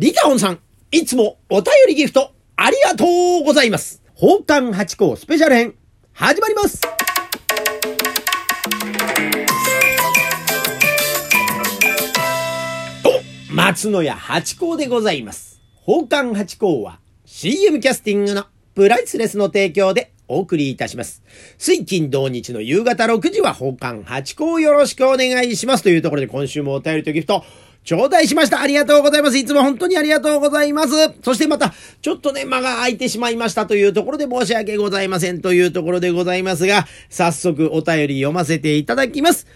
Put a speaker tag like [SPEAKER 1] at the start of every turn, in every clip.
[SPEAKER 1] リカオンさん、いつもお便りギフト、ありがとうございます。宝冠八甲スペシャル編、始まりますと松野屋八甲でございます。宝冠八甲は CM キャスティングのプライスレスの提供でお送りいたします。水金土日の夕方6時は宝冠八甲よろしくお願いしますというところで今週もお便りとギフト頂戴しました。ありがとうございます。いつも本当にありがとうございます。そしてまた、ちょっとね、間が空いてしまいましたというところで申し訳ございませんというところでございますが、早速お便り読ませていただきます。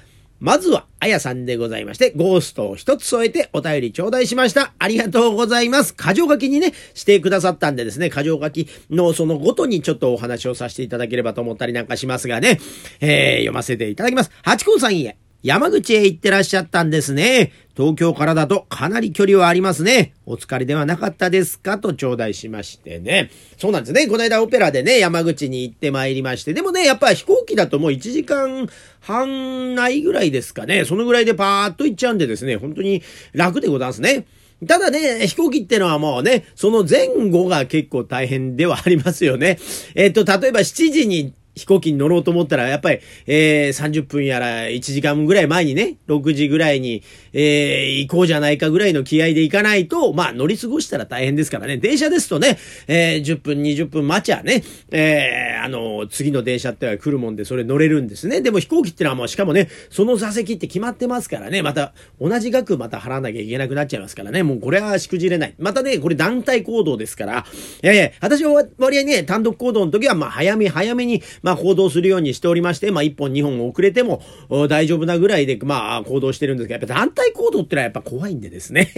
[SPEAKER 1] まずは、あやさんでございまして、ゴーストを一つ添えてお便り頂戴しました。ありがとうございます。箇条書きにね、してくださったんでですね、箇条書きのそのごとにちょっとお話をさせていただければと思ったりなんかしますがね、えー、読ませていただきます。八甲さんへ。山口へ行ってらっしゃったんですね。東京からだとかなり距離はありますね。お疲れではなかったですかと頂戴しましてね。そうなんですね。この間オペラでね、山口に行ってまいりまして。でもね、やっぱ飛行機だともう1時間半ないぐらいですかね。そのぐらいでパーッと行っちゃうんでですね、本当に楽でございますね。ただね、飛行機ってのはもうね、その前後が結構大変ではありますよね。えっと、例えば7時に飛行機に乗ろうと思ったら、やっぱり、えー、30分やら1時間ぐらい前にね、6時ぐらいに、えー、行こうじゃないかぐらいの気合で行かないと、まあ乗り過ごしたら大変ですからね。電車ですとね、えー、10分、20分待ちゃね、えー、あの、次の電車っては来るもんでそれ乗れるんですね。でも飛行機ってのはもうしかもね、その座席って決まってますからね、また同じ額また払わなきゃいけなくなっちゃいますからね、もうこれはしくじれない。またね、これ団体行動ですから、ええ私は割合ね、単独行動の時はまあ早め早めに、まあ行動するようにしておりまして、まあ1本2本遅れても大丈夫なぐらいで、まあ行動してるんですけど、やっぱ団体行動ってのはやっぱ怖いんでですね。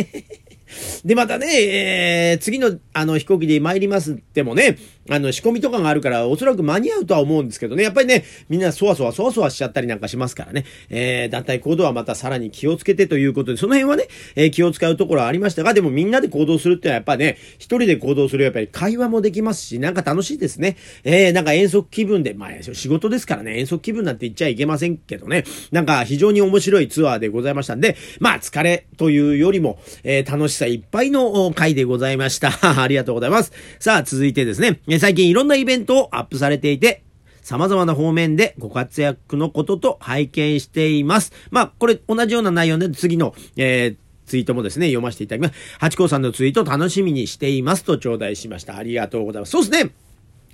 [SPEAKER 1] で、またね、えー、次のあの飛行機で参りますってもね、あの仕込みとかがあるからおそらく間に合うとは思うんですけどね、やっぱりね、みんなそわそわそわそわしちゃったりなんかしますからね、えー、団体行動はまたさらに気をつけてということで、その辺はね、えー、気を使うところはありましたが、でもみんなで行動するってのはやっぱね、一人で行動するやっぱり会話もできますし、なんか楽しいですね。えー、なんか遠足気分で、まあ仕事ですからね、遠足気分なんて言っちゃいけませんけどね、なんか非常に面白いツアーでございましたんで、まあ疲れというよりも、えー、楽しさいっぱいの回でございました。ありがとうございます。さあ、続いてですね、最近いろんなイベントをアップされていて、様々な方面でご活躍のことと拝見しています。まあ、これ同じような内容で次の、えー、ツイートもですね、読ませていただきます。ハチ公さんのツイート楽しみにしていますと頂戴しました。ありがとうございます。そうですね。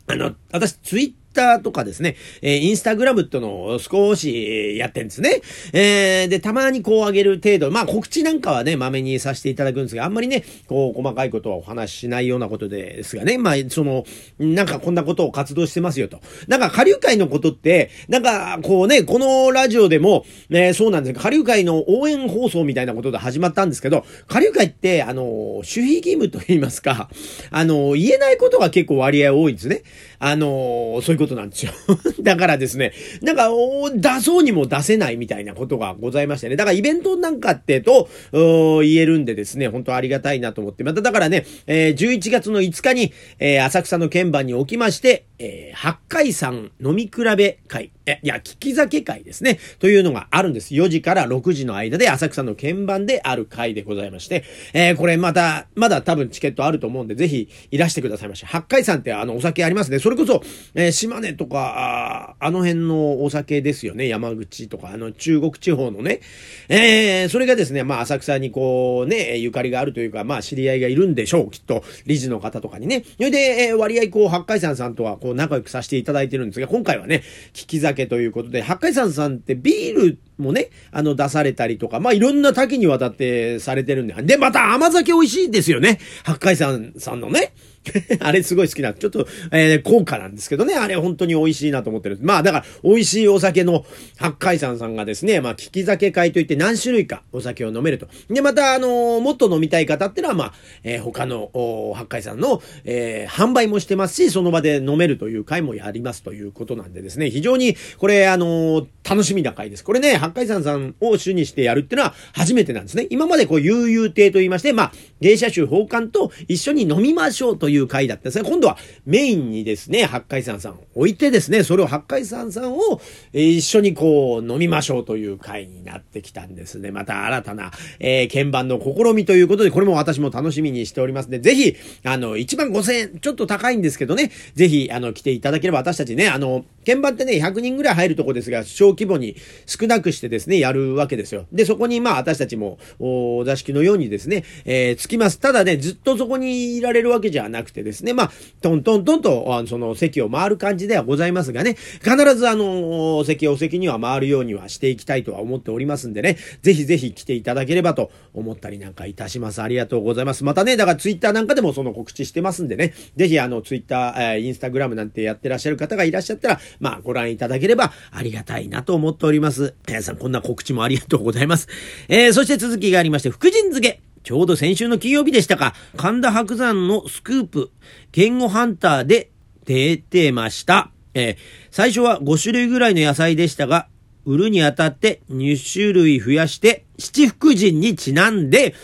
[SPEAKER 1] あの、私、ツイッターとかですね、えー、インスタグラムってのを少しやってんですね。えー、で、たまにこう上げる程度、まあ告知なんかはね、まめにさせていただくんですが、あんまりね、こう細かいことはお話ししないようなことですがね、まあその、なんかこんなことを活動してますよと。なんか下流会のことって、なんかこうね、このラジオでも、ね、そうなんですが、下流会の応援放送みたいなことで始まったんですけど、下流会って、あの、守秘義務と言いますか、あの、言えないことが結構割合多いんですね。あの、そういうことなんですよ。だからですね、なんか、出そうにも出せないみたいなことがございましてね。だからイベントなんかってと、言えるんでですね、本当ありがたいなと思って。まただからね、えー、11月の5日に、えー、浅草の鍵盤におきまして、えー、八海山飲み比べ会、え、いや、聞き酒会ですね。というのがあるんです。4時から6時の間で浅草の鍵盤である会でございまして、えー、これまた、まだ多分チケットあると思うんで、ぜひいらしてくださいまし。八海山ってあの、お酒ありますね。それこそ、えー、島根とか、ああの辺のお酒ですよね。山口とか、あの、中国地方のね。えー、それがですね、まあ、浅草にこう、ね、ゆかりがあるというか、まあ、知り合いがいるんでしょう。きっと、理事の方とかにね。それで、えー、割合こう、八海山さんとはこう、仲良くさせていただいてるんですが、今回はね、聞き酒ということで、八海山さんってビールもね、あの、出されたりとか、まあ、いろんな多岐にわたってされてるんで。で、また甘酒美味しいですよね。八海山さんのね。あれすごい好きな、ちょっと、えー、高価なんですけどね、あれ本当に美味しいなと思ってる。まあだから、美味しいお酒の八海山さんがですね、まあ、利き酒会といって何種類かお酒を飲めると。で、また、あのー、もっと飲みたい方ってのは、まあ、えー、他の、八海山の、え、販売もしてますし、その場で飲めるという会もやりますということなんでですね、非常に、これ、あの、楽しみな会です。これね、八海山さんを主にしてやるっていうのは初めてなんですね。今までこう、悠々亭と言いまして、まあ、芸者集奉還と一緒に飲みましょうという回だったんですね。今度はメインにですね、八海山さんを置いてですね、それを八海山さんを、一緒にこう、飲みましょうという回になってきたんですね。また新たな、えー、鍵盤の試みということで、これも私も楽しみにしておりますので、ぜひ、あの、1万5000円、ちょっと高いんですけどね、ぜひ、あの、来ていただければ私たちね、あの、鍵盤ってね、100人ぐらい入るとこですが、小規模に少なくしててですね、やるわけですよ。で、そこにまあ私たちも、お座敷のようにですね、えー、つきます。ただね、ずっとそこにいられるわけじゃなくてですね、まあ、トントントンと、あのその席を回る感じではございますがね、必ずあの、席お席には回るようにはしていきたいとは思っておりますんでね、ぜひぜひ来ていただければと思ったりなんかいたします。ありがとうございます。またね、だからツイッターなんかでもその告知してますんでね、ぜひあの、ツイッター、えー、インスタグラムなんてやってらっしゃる方がいらっしゃったら、まあ、ご覧いただければありがたいなと思っております。さん、こんな告知もありがとうございます。えー、そして続きがありまして、福神漬け。ちょうど先週の金曜日でしたか、神田伯山のスクープ、言語ハンターで出てました。えー、最初は5種類ぐらいの野菜でしたが、売るにあたって2種類増やして、七福神にちなんで、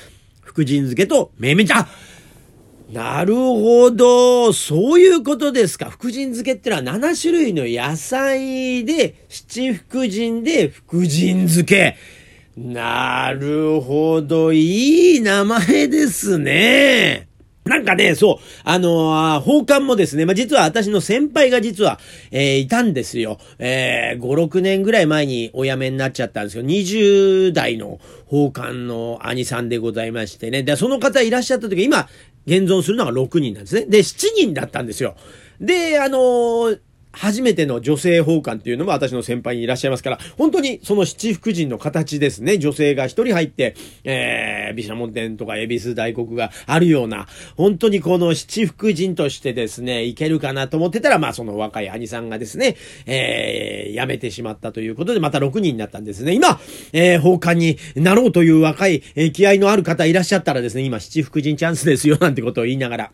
[SPEAKER 1] 福神漬けとめめちゃ、なるほど。そういうことですか。福神漬けってのは7種類の野菜で、七福神で福神漬け。なるほど。いい名前ですね。なんかね、そう、あのー、奉還もですね、まあ、実は私の先輩が実は、えー、いたんですよ。えー、5、6年ぐらい前にお辞めになっちゃったんですよ。20代の奉還の兄さんでございましてね。で、その方いらっしゃった時、今、現存するのが6人なんですね。で、7人だったんですよ。で、あのー、初めての女性奉還っていうのも私の先輩にいらっしゃいますから、本当にその七福神の形ですね。女性が一人入って、えー、毘沙門天とか恵比寿大国があるような、本当にこの七福神としてですね、いけるかなと思ってたら、まあその若い兄さんがですね、えー、辞めてしまったということで、また6人になったんですね。今、えー、奉還になろうという若い、えー、気合のある方いらっしゃったらですね、今七福神チャンスですよ、なんてことを言いながら、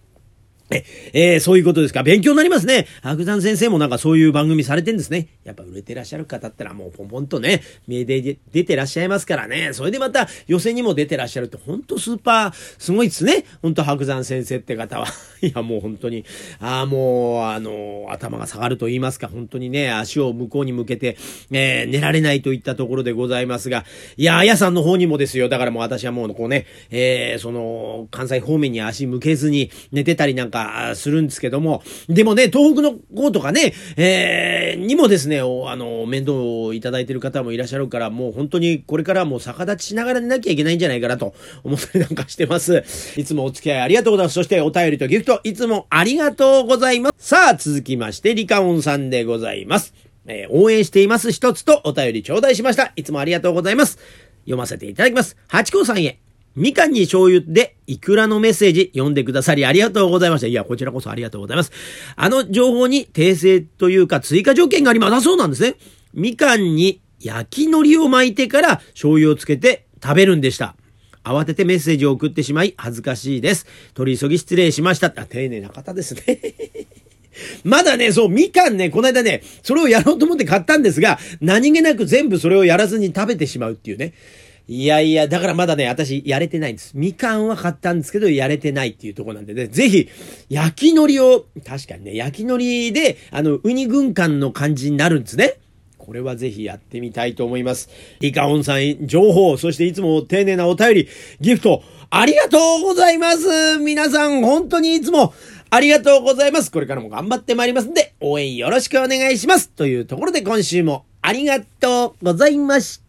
[SPEAKER 1] え、えー、そういうことですか。勉強になりますね。白山先生もなんかそういう番組されてんですね。やっぱ売れてらっしゃる方ったらもうポンポンとね、名で出てらっしゃいますからね。それでまた予選にも出てらっしゃるって本当スーパーすごいですね。本当白山先生って方は。いやもう本当に、ああもう、あの、頭が下がると言いますか、本当にね、足を向こうに向けて、えー、寝られないといったところでございますが、いや、あやさんの方にもですよ。だからもう私はもうこうね、えー、その、関西方面に足向けずに寝てたりなんかするんですけども、でもね、東北の子とかね、えー、にもですね、あの、面倒をいただいてる方もいらっしゃるから、もう本当にこれからもう逆立ちしながら寝なきゃいけないんじゃないかなと思ったりなんかしてます。いつもお付き合いありがとうございます。そしてお便りとギフト、いつもありがとうございます。さあ、続きまして、リカオンさんでございます。えー、応援しています一つとお便り頂戴しました。いつもありがとうございます。読ませていただきます。八甲さんへ。みかんに醤油でいくらのメッセージ読んでくださりありがとうございました。いや、こちらこそありがとうございます。あの情報に訂正というか追加条件があります。だそうなんですね。みかんに焼き海苔を巻いてから醤油をつけて食べるんでした。慌ててメッセージを送ってしまい恥ずかしいです。取り急ぎ失礼しました。あ、丁寧な方ですね。まだね、そう、みかんね、この間ね、それをやろうと思って買ったんですが、何気なく全部それをやらずに食べてしまうっていうね。いやいや、だからまだね、私、やれてないんです。みかんは買ったんですけど、やれてないっていうとこなんでね、ぜひ、焼き海苔を、確かにね、焼き海苔で、あの、ウニ軍艦の感じになるんですね。これはぜひやってみたいと思います。リカオンさん、情報、そしていつも丁寧なお便り、ギフト、ありがとうございます皆さん、本当にいつも、ありがとうございますこれからも頑張ってまいりますんで、応援よろしくお願いしますというところで今週もありがとうございました